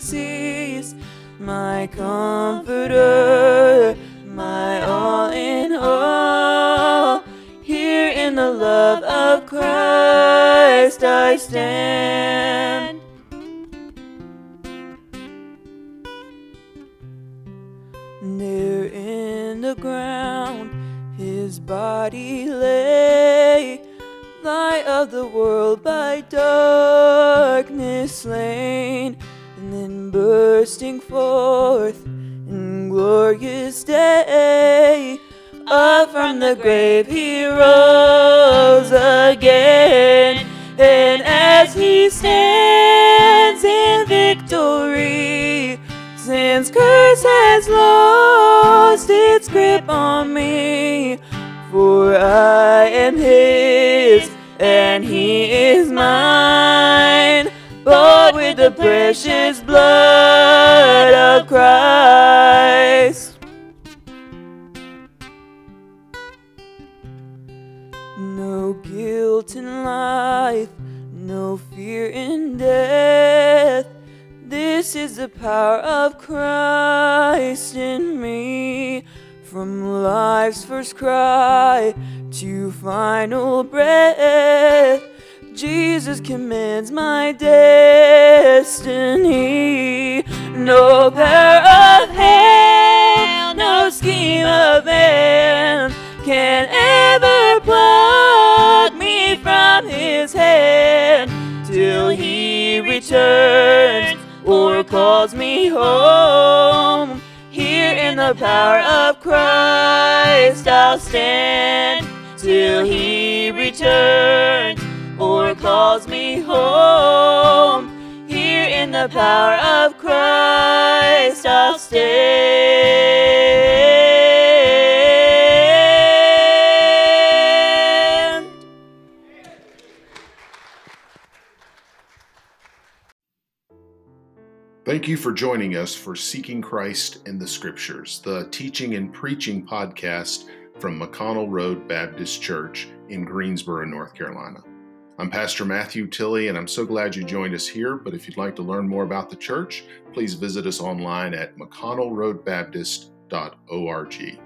cease, my comforter, my all in all, here in the love of Christ I stand. There in the ground, his body lay. Light of the world by darkness slain, bursting forth in glorious day. Up from the grave he rose again, and as he stands in victory, sin's curse has lost its grip on me. For I am his, the precious blood of Christ. No guilt in life, no fear in death. This is the power of Christ in me. From life's first cry to final breath, Jesus commands my destiny. No power of hell, no scheme of man can ever pluck me from his hand till he returns or calls me home. Here in the power of Christ I'll stand till he returns or calls me home. The power of Christ I'll stand. Thank you for joining us for Seeking Christ in the Scriptures, the teaching and preaching podcast from McConnell Road Baptist Church in Greensboro, North Carolina. I'm Pastor Matthew Tilley, and I'm so glad you joined us here. But if you'd like to learn more about the church, please visit us online at mcconnellroadbaptist.org.